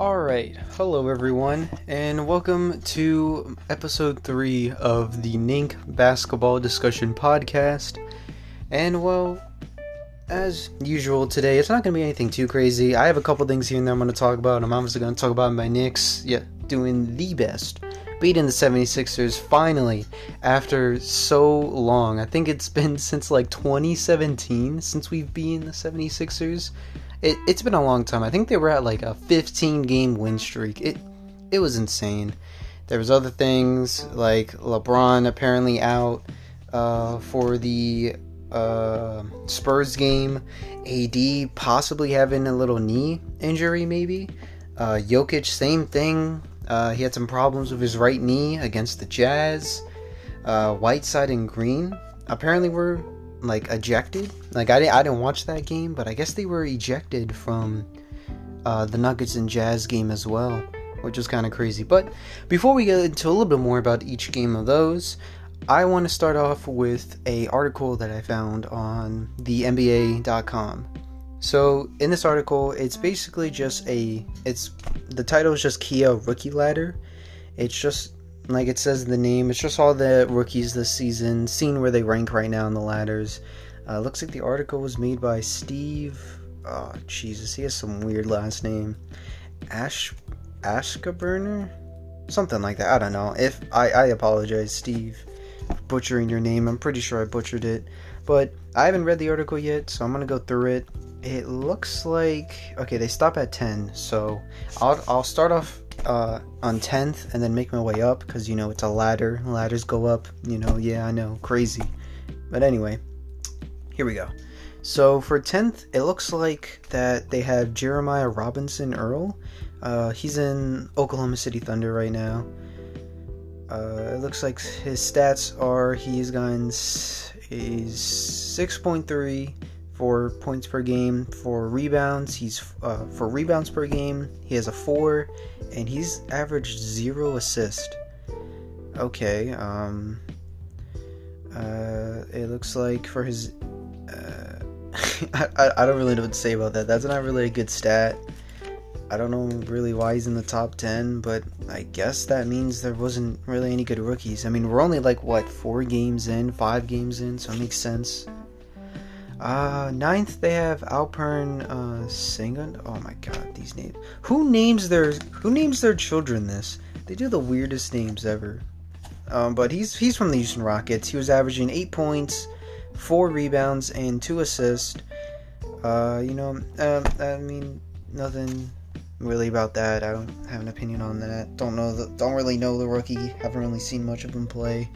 Alright, hello everyone, and welcome to episode 3 of the Nink Basketball Discussion Podcast. And well, as usual today, it's not going to be anything too crazy. I have a couple things here and there I'm going to talk about. I'm obviously going to talk about my Knicks, yeah, doing the best. Beating the 76ers finally after so long. I think it's been since like 2017 since we've been the 76ers it, it's been a long time. I think they were at like a 15 game win streak. It it was insane. There was other things like LeBron apparently out uh, for the uh, Spurs game. AD possibly having a little knee injury, maybe. Uh, Jokic, same thing. Uh, he had some problems with his right knee against the Jazz. Uh, Whiteside and Green apparently were like ejected. Like I didn't, I didn't watch that game, but I guess they were ejected from uh, the Nuggets and Jazz game as well, which was kind of crazy. But before we get into a little bit more about each game of those, I want to start off with a article that I found on the NBA.com. So in this article, it's basically just a it's the title is just Kia Rookie Ladder. It's just like it says the name, it's just all the rookies this season, seeing where they rank right now in the ladders. Uh, looks like the article was made by Steve. Oh, Jesus, he has some weird last name. Ash Ashkaburner? Something like that. I don't know. If I, I apologize, Steve, butchering your name. I'm pretty sure I butchered it. But I haven't read the article yet, so I'm gonna go through it. It looks like okay, they stop at 10, so I'll I'll start off uh, on 10th and then make my way up because you know it's a ladder. Ladders go up, you know, yeah, I know, crazy. But anyway, here we go. So for 10th, it looks like that they have Jeremiah Robinson Earl. Uh, he's in Oklahoma City Thunder right now. Uh, it looks like his stats are he's gotten he's 6.3 for points per game. For rebounds, he's uh, for rebounds per game, he has a four, and he's averaged zero assist. Okay, um, uh, it looks like for his, uh, I, I don't really know what to say about that. That's not really a good stat. I don't know really why he's in the top 10, but I guess that means there wasn't really any good rookies. I mean, we're only like, what, four games in, five games in, so it makes sense. Uh, ninth they have Alpern uh, Sengun. Oh my god, these names. Who names their Who names their children this? They do the weirdest names ever. Um, but he's he's from the Houston Rockets. He was averaging eight points, four rebounds, and two assists. Uh, you know, uh, I mean, nothing really about that. I don't have an opinion on that. Don't know the, don't really know the rookie. Haven't really seen much of him play.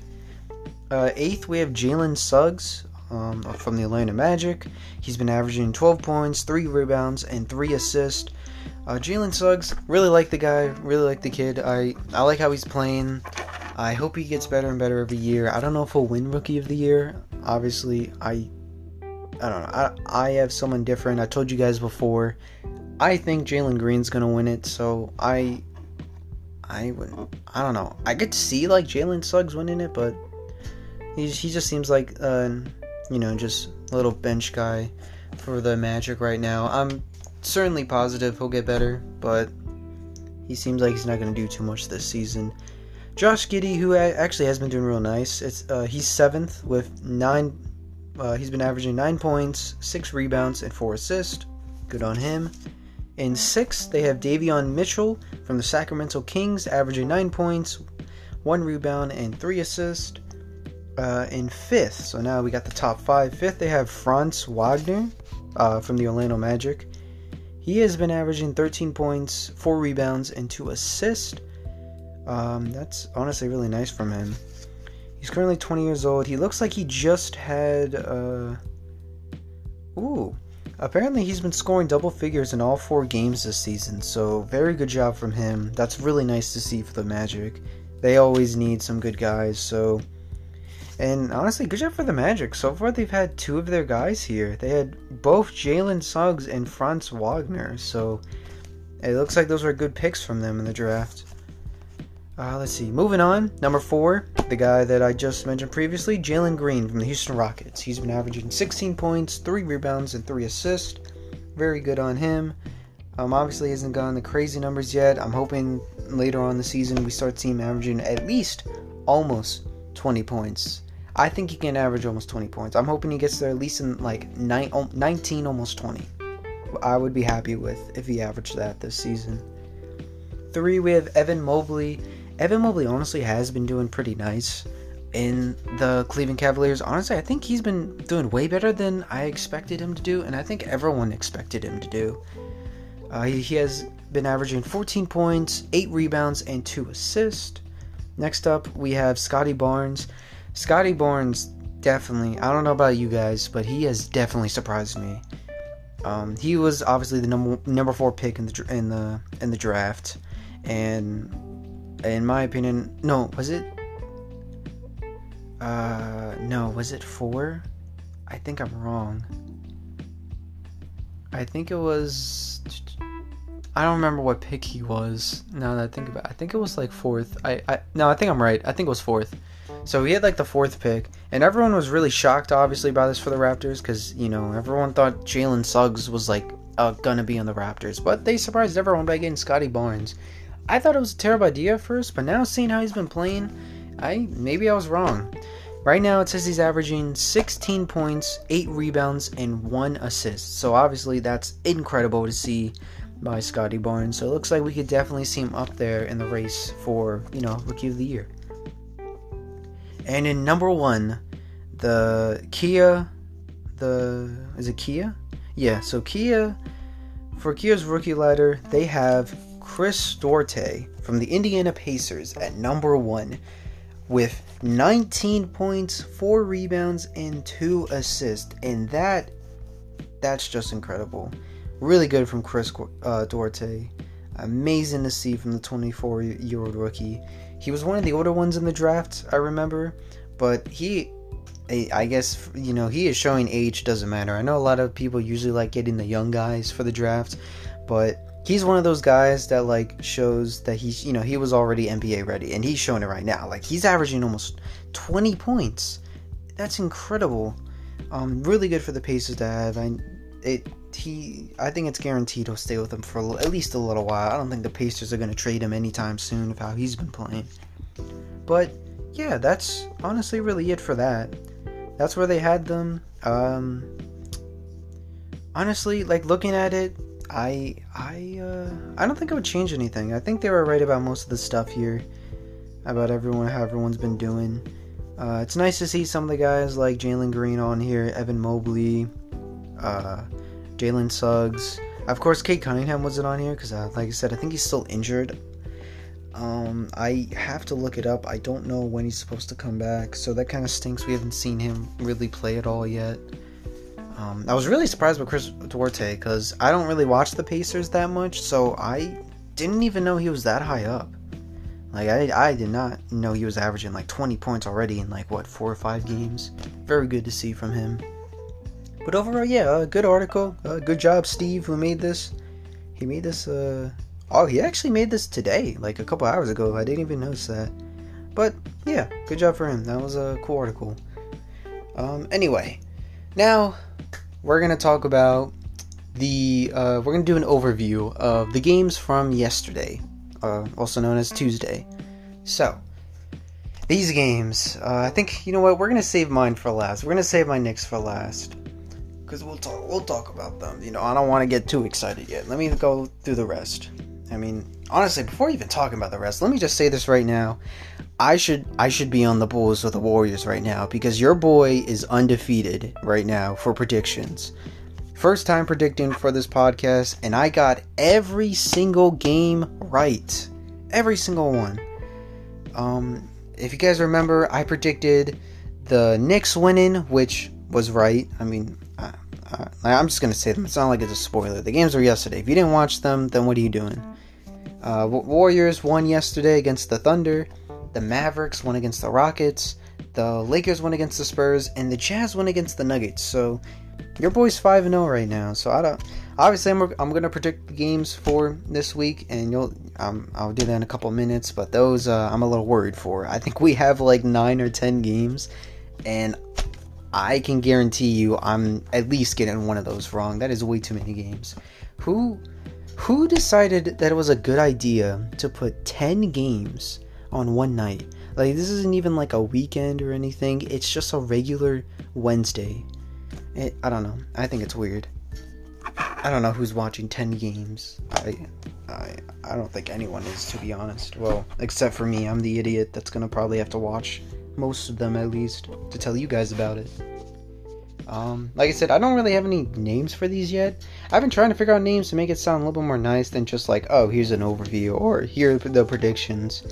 Uh, eighth, we have Jalen Suggs um, from the Atlanta Magic. He's been averaging 12 points, 3 rebounds, and 3 assists. Uh, Jalen Suggs, really like the guy, really like the kid. I, I like how he's playing. I hope he gets better and better every year. I don't know if he'll win Rookie of the Year. Obviously, I I don't know. I, I have someone different. I told you guys before. I think Jalen Green's gonna win it, so I I would I don't know. I could see like Jalen Suggs winning it, but he he just seems like uh, you know, just a little bench guy for the Magic right now. I'm certainly positive he'll get better, but he seems like he's not going to do too much this season. Josh Giddey, who actually has been doing real nice, it's uh, he's seventh with nine. Uh, he's been averaging nine points, six rebounds, and four assists. Good on him. In sixth, they have Davion Mitchell from the Sacramento Kings, averaging nine points, one rebound, and three assists uh, in fifth. So now we got the top five. Fifth, they have Franz Wagner uh, from the Orlando Magic. He has been averaging 13 points, 4 rebounds, and 2 assists. Um, that's honestly really nice from him. He's currently 20 years old. He looks like he just had. Uh... Ooh. Apparently, he's been scoring double figures in all four games this season, so very good job from him. That's really nice to see for the Magic. They always need some good guys, so and honestly, good job for the Magic. So far, they've had two of their guys here. They had both Jalen Suggs and Franz Wagner. So it looks like those were good picks from them in the draft. Uh, let's see. Moving on. Number four, the guy that I just mentioned previously, Jalen Green from the Houston Rockets. He's been averaging 16 points, 3 rebounds, and 3 assists. Very good on him. Um, obviously, hasn't gotten the crazy numbers yet. I'm hoping later on the season we start seeing him averaging at least almost 20 points. I think he can average almost 20 points. I'm hoping he gets there at least in like 19, almost 20. I would be happy with if he averaged that this season. Three, we have Evan Mobley. Evan Mobley honestly has been doing pretty nice in the Cleveland Cavaliers. Honestly, I think he's been doing way better than I expected him to do, and I think everyone expected him to do. Uh, he, he has been averaging 14 points, 8 rebounds, and 2 assists. Next up, we have Scottie Barnes. Scottie Barnes definitely, I don't know about you guys, but he has definitely surprised me. Um, he was obviously the number number four pick in the in the in the draft, and in my opinion, no, was it uh, no, was it four? I think I'm wrong. I think it was. I don't remember what pick he was. Now that I think about, it. I think it was like fourth. I, I no, I think I'm right. I think it was fourth. So he had like the fourth pick, and everyone was really shocked, obviously, by this for the Raptors, because you know everyone thought Jalen Suggs was like uh, gonna be on the Raptors, but they surprised everyone by getting Scottie Barnes. I thought it was a terrible idea at first, but now seeing how he's been playing, I maybe I was wrong. Right now, it says he's averaging 16 points, 8 rebounds, and 1 assist. So, obviously, that's incredible to see by Scottie Barnes. So, it looks like we could definitely see him up there in the race for, you know, Rookie of the Year. And in number one, the Kia, the. Is it Kia? Yeah, so Kia, for Kia's rookie ladder, they have Chris Duarte from the Indiana Pacers at number one with 19 points, 4 rebounds, and 2 assists. And that that's just incredible. Really good from Chris uh, Duarte. Amazing to see from the 24 year old rookie. He was one of the older ones in the draft, I remember, but he I guess you know he is showing age doesn't matter. I know a lot of people usually like getting the young guys for the draft, but he's one of those guys that like shows that he's you know he was already NBA ready and he's showing it right now. Like he's averaging almost 20 points. That's incredible. Um, really good for the Pacers to have. I it he I think it's guaranteed he'll stay with them for at least a little while. I don't think the Pacers are going to trade him anytime soon of how he's been playing. But yeah, that's honestly really it for that. That's where they had them. Um, honestly, like looking at it, I I uh, I don't think I would change anything. I think they were right about most of the stuff here about everyone how everyone's been doing. Uh, it's nice to see some of the guys like Jalen Green on here, Evan Mobley, uh, Jalen Suggs. Of course, Cade Cunningham wasn't on here because, uh, like I said, I think he's still injured. Um, I have to look it up. I don't know when he's supposed to come back, so that kind of stinks. We haven't seen him really play at all yet. Um, I was really surprised with Chris Duarte because I don't really watch the Pacers that much, so I didn't even know he was that high up. Like I, I did not know he was averaging like 20 points already in like what four or five games. Very good to see from him. But overall, yeah, a good article. Uh, good job, Steve, who made this. He made this. Uh, oh, he actually made this today, like a couple hours ago. I didn't even notice that. But yeah, good job for him. That was a cool article. Um, anyway, now we're to talk about the. Uh, we're to do an overview of the games from yesterday, uh, also known as Tuesday. So, these games, uh, I think, you know what, we're to save mine for last. We're to save my Knicks for last. Because we'll talk, we'll talk about them. You know, I don't want to get too excited yet. Let me go through the rest. I mean, honestly, before even talking about the rest, let me just say this right now. I should I should be on the Bulls or the Warriors right now because your boy is undefeated right now for predictions. First time predicting for this podcast, and I got every single game right. Every single one. Um, if you guys remember, I predicted the Knicks winning, which was right. I mean, uh, I'm just gonna say them. It's not like it's a spoiler. The games were yesterday. If you didn't watch them, then what are you doing? Uh, Warriors won yesterday against the Thunder. The Mavericks won against the Rockets. The Lakers won against the Spurs, and the Jazz won against the Nuggets. So your boy's five and zero oh right now. So I don't. Obviously, I'm, I'm gonna predict the games for this week, and you'll um, I'll do that in a couple minutes. But those uh, I'm a little worried for. I think we have like nine or ten games, and I can guarantee you I'm at least getting one of those wrong. That is way too many games. Who Who decided that it was a good idea to put 10 games on one night? Like, this isn't even like a weekend or anything, it's just a regular Wednesday. It, I don't know. I think it's weird. I don't know who's watching 10 games. I, I, I don't think anyone is, to be honest. Well, except for me. I'm the idiot that's gonna probably have to watch most of them at least to tell you guys about it. Um, like I said, I don't really have any names for these yet. I've been trying to figure out names to make it sound a little bit more nice than just like, oh, here's an overview or here are the predictions.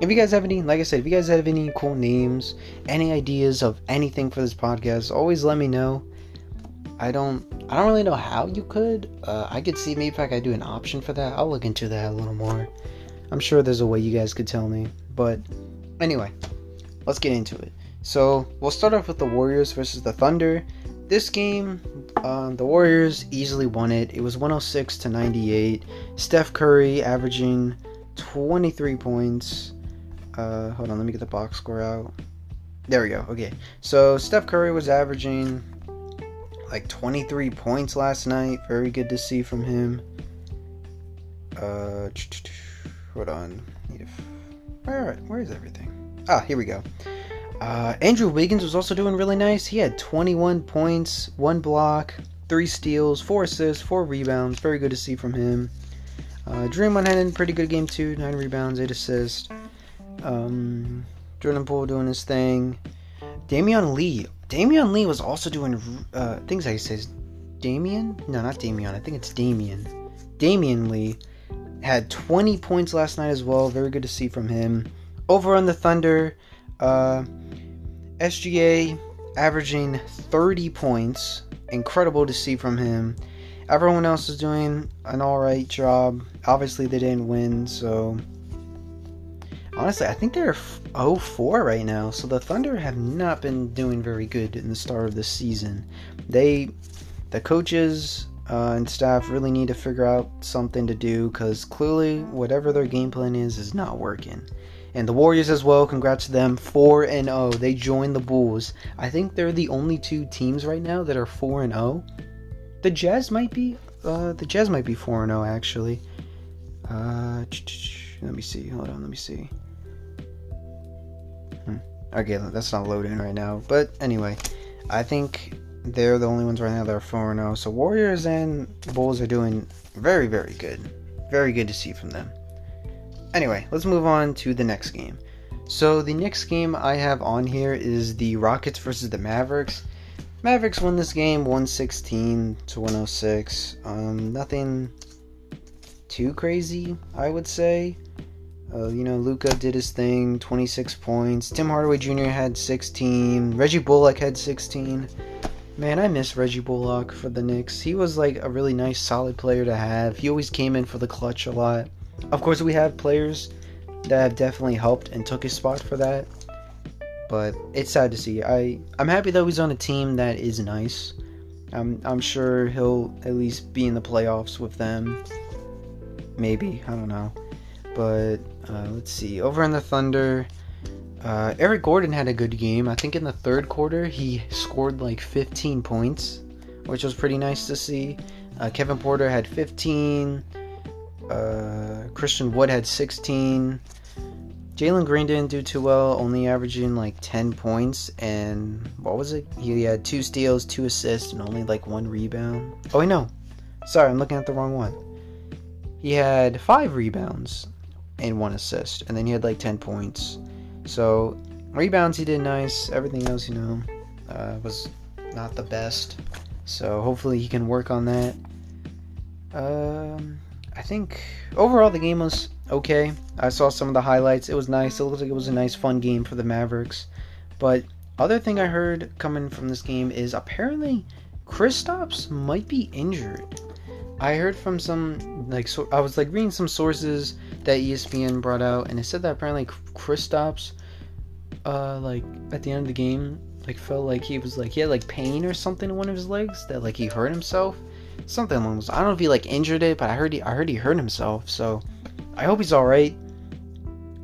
If you guys have any, like I said, if you guys have any cool names, any ideas of anything for this podcast, always let me know. I don't, I don't really know how you could. Uh, I could see maybe if I could do an option for that. I'll look into that a little more. I'm sure there's a way you guys could tell me. But anyway, let's get into it. So we'll start off with the Warriors versus the Thunder. This game, um, the Warriors easily won it. It was 106 to 98. Steph Curry averaging 23 points. Uh, hold on, let me get the box score out. There we go. Okay, so Steph Curry was averaging like 23 points last night. Very good to see from him. Uh, hold on. Where, where is everything? Ah, here we go. Uh, Andrew Wiggins was also doing really nice. He had 21 points, one block, three steals, four assists, four rebounds. Very good to see from him. Uh, Draymond had a pretty good game too. Nine rebounds, eight assists. Um, Jordan Poole doing his thing. Damion Lee. Damion Lee was also doing uh, things like he says. Damian? No, not Damian. I think it's Damian. Damion Lee had 20 points last night as well. Very good to see from him. Over on the Thunder, uh, SGA averaging 30 points. Incredible to see from him. Everyone else is doing an alright job. Obviously, they didn't win, so. Honestly, I think they're 0 4 right now, so the Thunder have not been doing very good in the start of the season. They, the coaches uh, and staff really need to figure out something to do because clearly, whatever their game plan is, is not working and the Warriors as well. Congrats to them, four and zero. Oh. They joined the Bulls. I think they're the only two teams right now that are four and zero. Oh. The Jazz might be. Uh, the Jazz might be four and zero actually. Uh, let me see. Hold on. Let me see. Hmm. Okay, that's not loading right now. But anyway, I think they're the only ones right now that are 4 0. So Warriors and Bulls are doing very, very good. Very good to see from them. Anyway, let's move on to the next game. So the next game I have on here is the Rockets versus the Mavericks. Mavericks won this game 116 to 106. Um, nothing too crazy, I would say. Uh, you know, Luka did his thing, 26 points. Tim Hardaway Jr. had 16. Reggie Bullock had 16. Man, I miss Reggie Bullock for the Knicks. He was like a really nice, solid player to have. He always came in for the clutch a lot. Of course, we have players that have definitely helped and took his spot for that. But it's sad to see. I I'm happy though he's on a team that is nice. I'm I'm sure he'll at least be in the playoffs with them. Maybe I don't know. But uh, let's see. Over in the Thunder, uh, Eric Gordon had a good game. I think in the third quarter he scored like 15 points, which was pretty nice to see. Uh, Kevin Porter had 15. Uh, Christian Wood had 16. Jalen Green didn't do too well, only averaging like 10 points. And what was it? He had two steals, two assists, and only like one rebound. Oh, wait, no. Sorry, I'm looking at the wrong one. He had five rebounds and one assist, and then he had like 10 points. So, rebounds he did nice. Everything else, you know, uh, was not the best. So, hopefully, he can work on that. Um I think overall the game was okay. I saw some of the highlights. It was nice. It looked like it was a nice, fun game for the Mavericks. But other thing I heard coming from this game is apparently Kristaps might be injured. I heard from some like so I was like reading some sources that ESPN brought out, and it said that apparently Kristaps, uh, like at the end of the game, like felt like he was like he had like pain or something in one of his legs that like he hurt himself something along those. I don't know if he like injured it, but I heard he I heard he hurt himself. So I hope he's all right.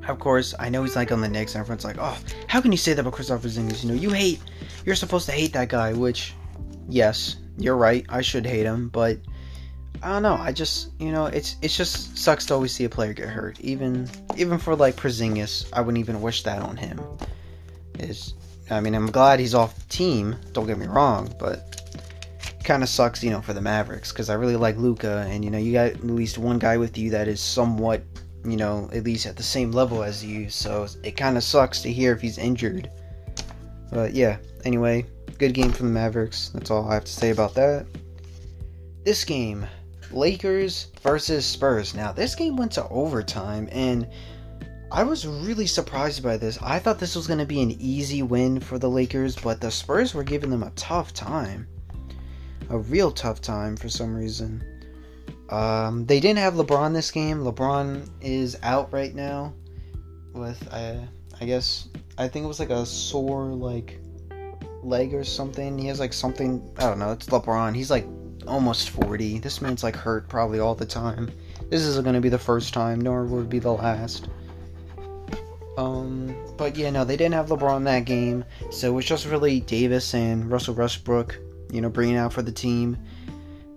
Of course, I know he's like on the Knicks, and everyone's like, "Oh, how can you say that about Kristaps Porzingis? You know, you hate, you're supposed to hate that guy." Which, yes, you're right. I should hate him, but I don't know. I just you know it's it's just sucks to always see a player get hurt. Even even for like Porzingis, I wouldn't even wish that on him. Is I mean I'm glad he's off the team. Don't get me wrong, but kind of sucks, you know, for the Mavericks because I really like Luka, and you know you got at least one guy with you that is somewhat, you know, at least at the same level as you. So it kind of sucks to hear if he's injured. But yeah, anyway, good game from the Mavericks. That's all I have to say about that. This game, Lakers versus Spurs. Now, this game went to overtime, and I was really surprised by this. I thought this was going to be an easy win for the Lakers, but the Spurs were giving them a tough time. A real tough time for some reason. Um, they didn't have LeBron this game. LeBron is out right now with, uh, I guess, I think it was like a sore, like, leg or something. He has like something, I don't know, it's LeBron. He's like almost 40. This man's like hurt probably all the time. This isn't going to be the first time, nor will it be the last. Um, but yeah, no, they didn't have LeBron that game, so it was just really Davis and Russell Westbrook, you know, bringing out for the team.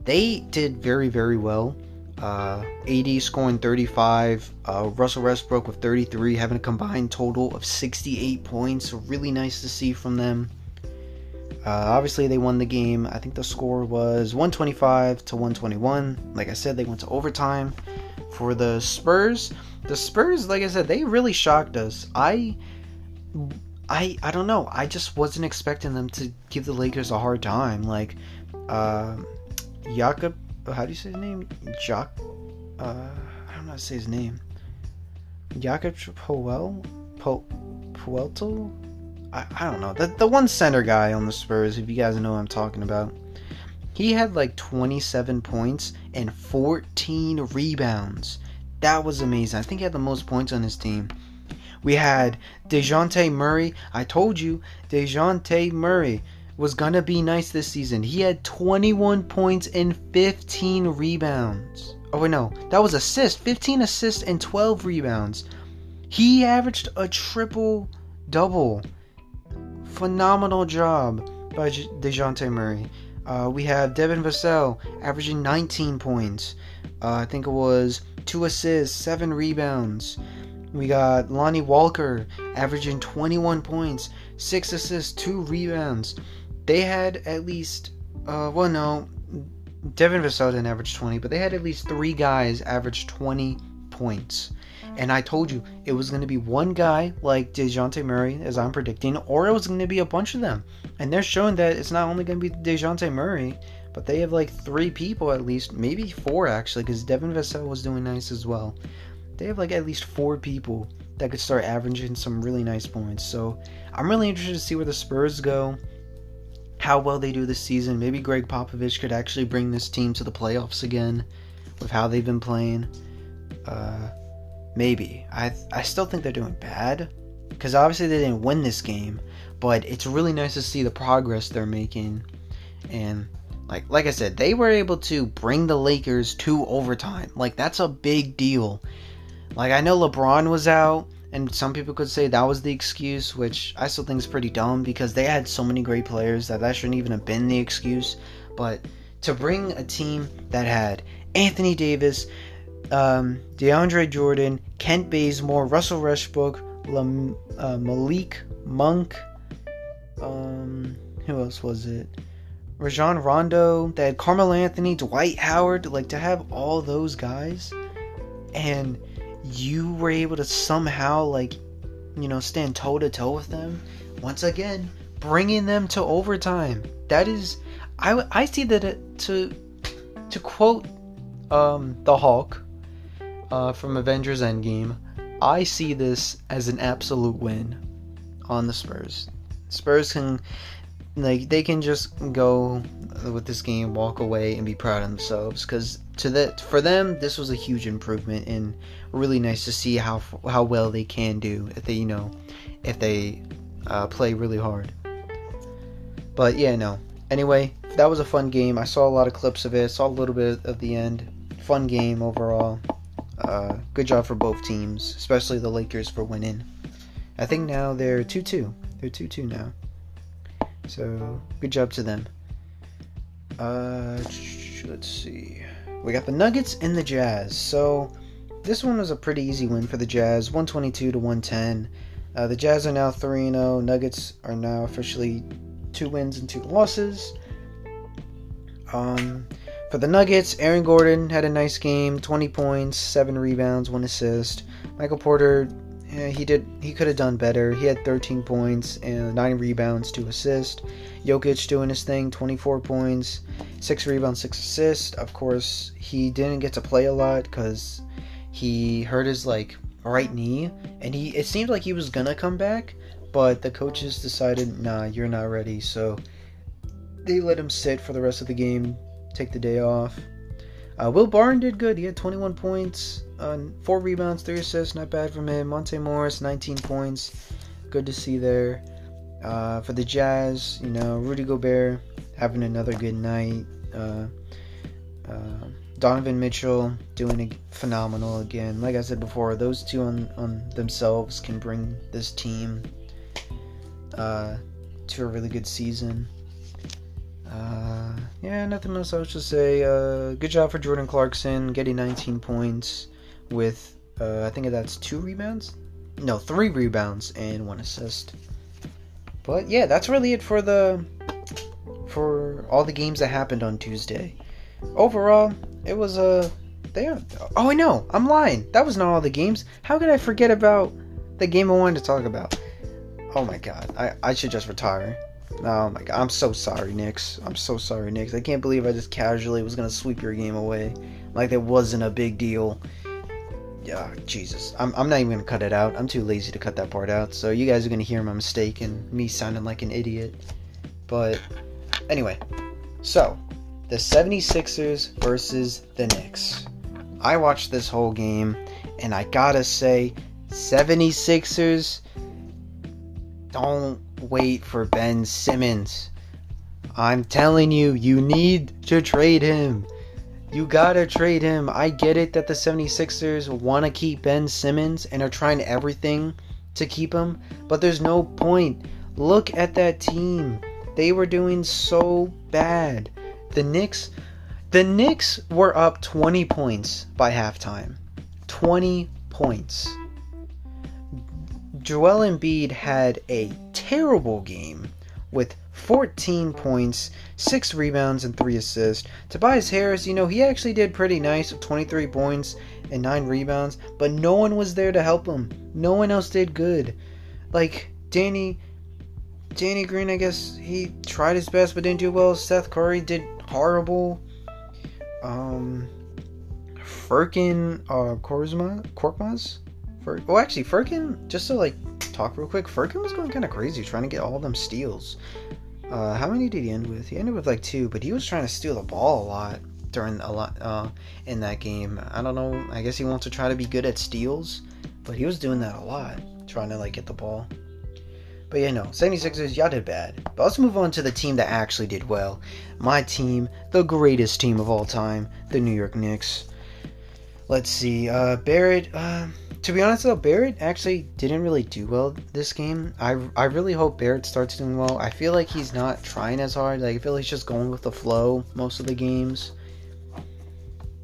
They did very, very well. Uh, AD scoring 35, uh, Russell Westbrook with 33, having a combined total of 68 points. So really nice to see from them. Uh, obviously, they won the game. I think the score was 125 to 121. Like I said, they went to overtime. For the Spurs, the Spurs, like I said, they really shocked us. I, I, I don't know. I just wasn't expecting them to give the Lakers a hard time. Like, uh, Jakob, how do you say his name? Jock, uh, I don't know how to say his name. Jakob Poel, po, Puelto. I, I don't know. The, the one center guy on the Spurs, if you guys know what I'm talking about. He had like 27 points and 14 rebounds. That was amazing. I think he had the most points on his team. We had DeJounte Murray. I told you, DeJounte Murray was going to be nice this season. He had 21 points and 15 rebounds. Oh, wait, no. That was assists. 15 assists and 12 rebounds. He averaged a triple double phenomenal job by DeJounte Murray. Uh, we have Devin Vassell averaging 19 points. Uh, I think it was two assists, seven rebounds. We got Lonnie Walker averaging 21 points, six assists, two rebounds. They had at least, uh, well, no, Devin Vassell didn't average 20, but they had at least three guys average 20 points. And I told you it was going to be one guy like DeJounte Murray, as I'm predicting, or it was going to be a bunch of them. And they're showing that it's not only going to be DeJounte Murray, but they have like three people at least, maybe four actually, because Devin Vassell was doing nice as well. They have like at least four people that could start averaging some really nice points. So I'm really interested to see where the Spurs go, how well they do this season. Maybe Gregg Popovich could actually bring this team to the playoffs again with how they've been playing. Uh, Maybe. I I still think they're doing bad because obviously they didn't win this game, but it's really nice to see the progress they're making. And like like I said, they were able to bring the Lakers to overtime. Like that's a big deal. Like I know LeBron was out and some people could say that was the excuse, which I still think is pretty dumb because they had so many great players that that shouldn't even have been the excuse. But to bring a team that had Anthony Davis, um, DeAndre Jordan, Kent Bazemore, Russell Westbrook, Lam- uh, Malik Monk. Um, who else was it? Rajon Rondo. They had Carmelo Anthony, Dwight Howard. Like to have all those guys, and you were able to somehow like, you know, stand toe to toe with them. Once again, bringing them to overtime. That is, I I see that it, to to quote um, the Hulk uh, from Avengers Endgame, I see this as an absolute win on the Spurs. Spurs can like they can just go with this game, walk away, and be proud of themselves because to that for them this was a huge improvement and really nice to see how how well they can do if they you know if they uh, play really hard. But yeah, no. Anyway, that was a fun game. I saw a lot of clips of it. Saw a little bit of the end. Fun game overall. Uh, good job for both teams, especially the Lakers for winning. I think now they're 2 2. They're 2 2 now. So, good job to them. Uh, let's see. We got the Nuggets and the Jazz. So this one was a pretty easy win for the Jazz, 122 to 110. Uh, the Jazz are now 3 0. Nuggets are now officially two wins and two losses. Um, for the Nuggets, Aaron Gordon had a nice game 20 points, 7 rebounds, 1 assist. Michael Porter yeah, he did. He could have done better. He had 13 points and nine rebounds, two assists. Jokic doing his thing, 24 points, six rebounds, six assists. Of course, he didn't get to play a lot because he hurt his like right knee, and he it seemed like he was gonna come back, but the coaches decided, nah, you're not ready. So they let him sit for the rest of the game, take the day off. Uh, Will Barton did good. He had 21 points, four rebounds, three assists. Not bad from him. Monte Morris, 19 points. Good to see there. Uh, for the Jazz, you know, Rudy Gobert having another good night. Uh, uh, Donovan Mitchell doing phenomenal again. Like I said before, those two on, on themselves can bring this team uh, to a really good season. Uh, yeah, nothing else else to say. Uh, good job for Jordan Clarkson getting 19 points with, uh, I think that's two rebounds? No, three rebounds and one assist. But yeah, that's really it for the for all the games that happened on Tuesday. Overall, it was a they are, oh I know I'm lying. That was not all the games. How could I forget about the game I wanted to talk about? Oh my god, I I should just retire. Oh my god, I'm so sorry, Knicks. I'm so sorry, Knicks. I can't believe I just casually was gonna sweep your game away. Like it wasn't a big deal. Yeah, Jesus. I'm, I'm not even gonna cut it out. I'm too lazy to cut that part out. So you guys are gonna hear my mistake and me sounding like an idiot. But anyway, so the 76ers versus the Knicks. I watched this whole game and I gotta say, 76ers don't wait for Ben Simmons. I'm telling you, you need to trade him. You gotta trade him. I get it that the 76ers want to keep Ben Simmons and are trying everything to keep him, but there's no point. Look at that team. They were doing so bad. The Knicks the Knicks were up 20 points by halftime. 20 points. Joel Embiid had a terrible game with 14 points, 6 rebounds, and 3 assists. Tobias Harris, you know, he actually did pretty nice with 23 points and 9 rebounds, but no one was there to help him. No one else did good. Like, Danny. Danny Green, I guess he tried his best but didn't do well. Seth Curry did horrible. Um, Furkan uh, Korzma, Korkmaz Fur- oh, actually, Furkan, just to like talk real quick, Furkan was going kind of crazy trying to get all them steals. Uh, how many did he end with? He ended with like two, but he was trying to steal the ball a lot during a lot uh, in that game. I don't know. I guess he wants to try to be good at steals, but he was doing that a lot, trying to like get the ball. But yeah, no, 76ers, y'all did bad. But let's move on to the team that actually did well. My team, the greatest team of all time, the New York Knicks. Let's see, uh, Barrett, uh, to be honest though, Barrett actually didn't really do well this game. I, I really hope Barrett starts doing well. I feel like he's not trying as hard. Like I feel like he's just going with the flow most of the games.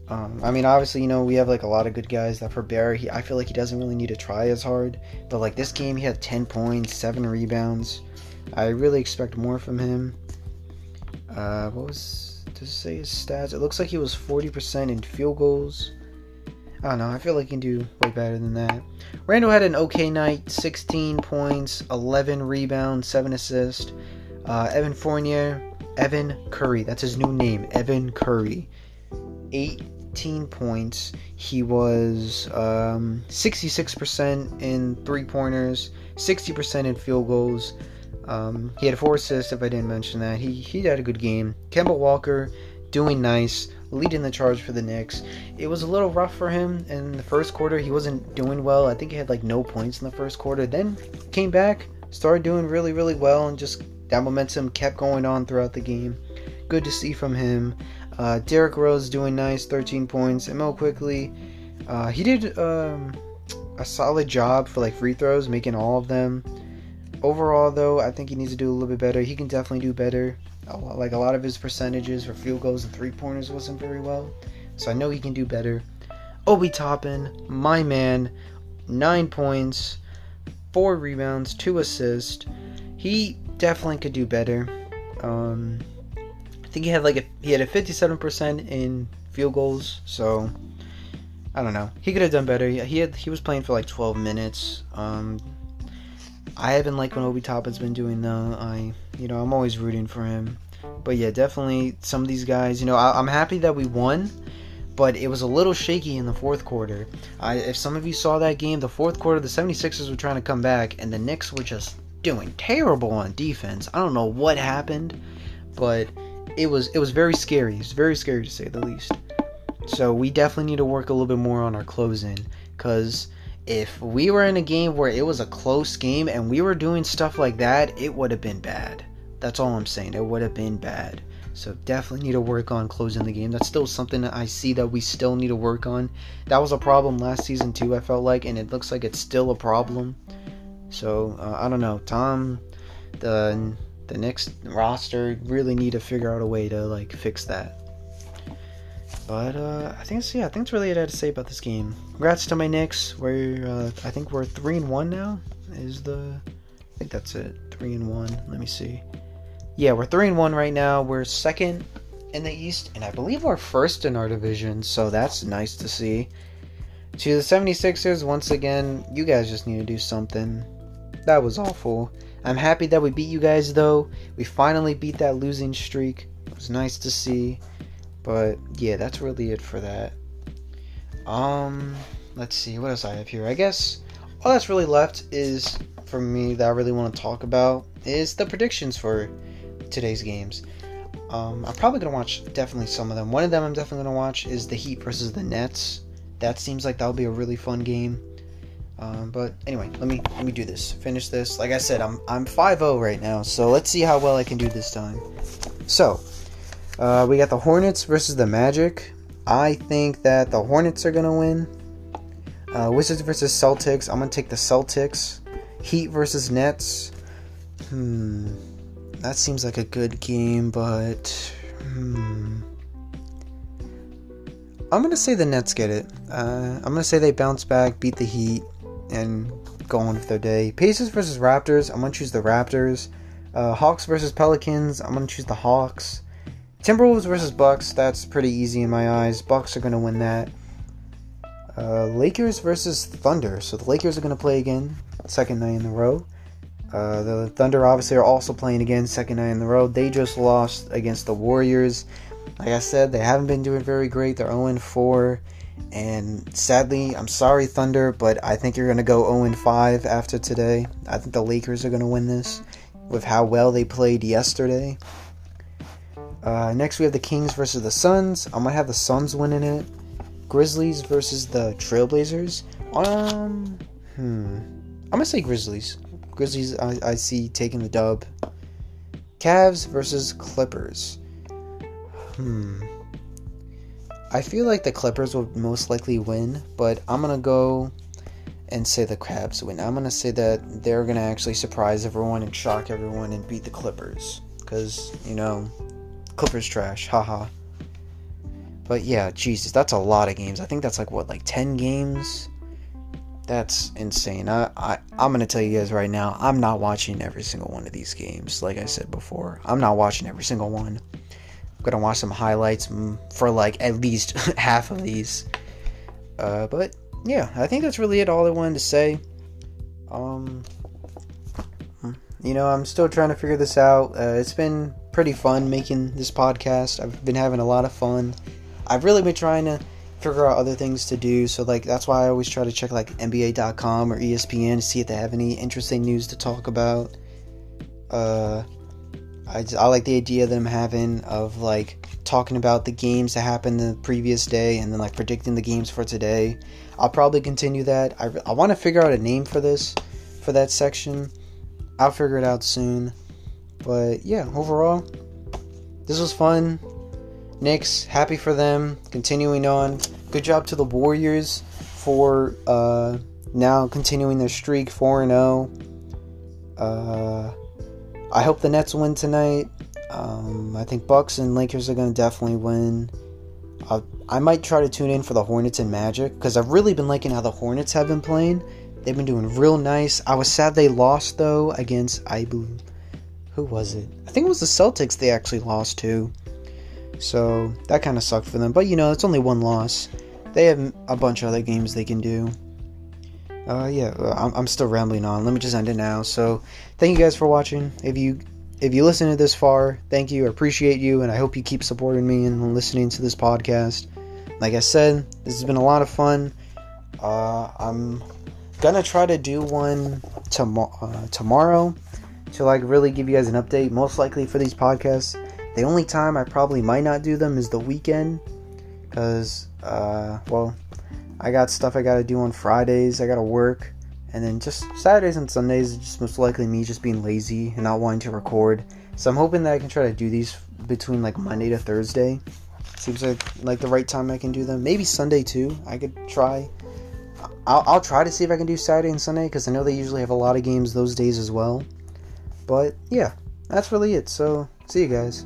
Um, I mean, obviously, you know, we have like a lot of good guys that for Barrett, he, I feel like he doesn't really need to try as hard. But like this game, he had 10 points, 7 rebounds. I really expect more from him. Uh, what was, to say his stats? It looks like he was 40% in field goals. I don't know. I feel like he can do way better than that. Randle had an okay night 16 points, 11 rebounds, 7 assists. Uh, Evan Fournier, Evan Curry, that's his new name, Evan Curry. 18 points. He was um, 66% in three pointers, 60% in field goals. Um, he had four assists, if I didn't mention that. He, he had a good game. Kemba Walker, doing nice leading the charge for the Knicks. It was a little rough for him in the first quarter. He wasn't doing well. I think he had like no points in the first quarter. Then came back, started doing really, really well, and just that momentum kept going on throughout the game. Good to see from him. Uh, Derrick Rose doing nice, 13 points. Mo Quickley, uh, he did um, a solid job for like free throws, making all of them. Overall, though, I think he needs to do a little bit better. He can definitely do better like a lot of his percentages for field goals and three pointers wasn't very well. so I know he can do better. Obi Toppin, my man, nine points, four rebounds, two assists. He definitely could do better. Um, I think he had like a he had a 57% in field goals, so I don't know. He could have done better. He had he was playing for like 12 minutes. Um, I haven't liked what Obi Toppin's been doing though. I you know I'm always rooting for him, but yeah, definitely some of these guys. You know I, I'm happy that we won but it was a little shaky in the fourth quarter. I, if some of you saw that game, the fourth quarter, the 76ers were trying to come back, and the Knicks were just doing terrible on defense. I don't know what happened, but it was it was very scary. It's very scary to say the least. So we definitely need to work a little bit more on our closing, because if we were in a game where it was a close game and we were doing stuff like that, it would have been bad. That's all I'm saying. It would have been bad. So definitely need to work on closing the game. That's still something that I see that we still need to work on. That was a problem last season too. I felt like, and it looks like it's still a problem. So uh, I don't know, Tom, the the Knicks roster really need to figure out a way to like fix that. But uh, I think it's yeah, I think it's really it I had to say about this game. Congrats to my Knicks. We're uh, I think we're three and one now. Is the I think that's it. Three and one. Let me see yeah, we're three and one right now. We're second in the East, and I believe we're first in our division, so that's nice to see. To the 76ers, once again, you guys just need to do something. That was awful. I'm happy that we beat you guys, though. We finally beat that losing streak. It was nice to see. But yeah, that's really it for that. Um, let's see, what else I have here? I guess all that's really left is for me that I really want to talk about is the predictions for today's games. Um, I'm probably gonna watch definitely some of them. One of them I'm definitely gonna watch is the Heat versus the Nets. That seems like that'll be a really fun game. Um, but anyway, let me let me do this. Finish this. Like I said, I'm I'm 5-0 right now, so let's see how well I can do this time. So, uh, we got the Hornets versus the Magic. I think that the Hornets are gonna win. Uh, Wizards versus Celtics. I'm gonna take the Celtics. Heat versus Nets. Hmm that seems like a good game, but hmm. I'm gonna say the Nets get it. Uh, I'm gonna say they bounce back, beat the Heat, and go on with their day. Pacers versus Raptors. I'm gonna choose the Raptors. Uh, Hawks versus Pelicans. I'm gonna choose the Hawks. Timberwolves versus Bucks. That's pretty easy in my eyes. Bucks are gonna win that. Uh, Lakers versus Thunder. So the Lakers are gonna play again, second night in a row. Uh, the Thunder obviously are also playing again, second night in the row. They just lost against the Warriors. Like I said, they haven't been doing very great. They're 0 4. And sadly, I'm sorry, Thunder, but I think you're going to go 0 5 after today. I think the Lakers are going to win this with how well they played yesterday. Uh, next, we have the Kings versus the Suns. I'm to have the Suns winning it. Grizzlies versus the Trailblazers. Um, hmm. I'm to say Grizzlies. Grizzlies, I, I see taking the dub. Cavs versus Clippers. Hmm. I feel like the Clippers will most likely win, but I'm gonna go and say the Cavs win. I'm gonna say that they're gonna actually surprise everyone and shock everyone and beat the Clippers. Because, you know, Clippers trash, haha. But yeah, Jesus, that's a lot of games. I think that's like what, like 10 games? That's insane. I, I I'm gonna tell you guys right now. I'm not watching every single one of these games. Like I said before, I'm not watching every single one. I'm gonna watch some highlights mm, for like at least half of these. Uh, but yeah, I think that's really it. All I wanted to say. Um, you know, I'm still trying to figure this out. Uh, it's been pretty fun making this podcast. I've been having a lot of fun. I've really been trying to figure out other things to do. So like that's why I always try to check like NBA.com or ESPN to see if they have any interesting news to talk about. Uh, I I like the idea that I'm having of like talking about the games that happened the previous day and then like predicting the games for today. I'll probably continue that. I, I want to figure out a name for this for that section. I'll figure it out soon. But yeah, overall, this was fun. Knicks, happy for them. Continuing on. Good job to the Warriors for uh, now continuing their streak 4 0. Uh, I hope the Nets win tonight. Um, I think Bucks and Lakers are going to definitely win. Uh, I might try to tune in for the Hornets and Magic because I've really been liking how the Hornets have been playing. They've been doing real nice. I was sad they lost though against I believe who was it? I think it was the Celtics they actually lost to. So that kind of sucked for them. But you know, it's only one loss. They have a bunch of other games they can do. Uh, yeah, I'm, I'm still rambling on. Let me just end it now. So, thank you guys for watching. If you if you listen to this far, thank you. I appreciate you, and I hope you keep supporting me and listening to this podcast. Like I said, this has been a lot of fun. Uh, I'm gonna try to do one uh, tomorrow to like really give you guys an update. Most likely for these podcasts, the only time I probably might not do them is the weekend, because uh, well, I got stuff I gotta do on Fridays. I gotta work, and then just Saturdays and Sundays, is just most likely me just being lazy and not wanting to record. So I'm hoping that I can try to do these between like Monday to Thursday. Seems like like the right time I can do them. Maybe Sunday too. I could try. I'll, I'll try to see if I can do Saturday and Sunday because I know they usually have a lot of games those days as well. But yeah, that's really it. So see you guys.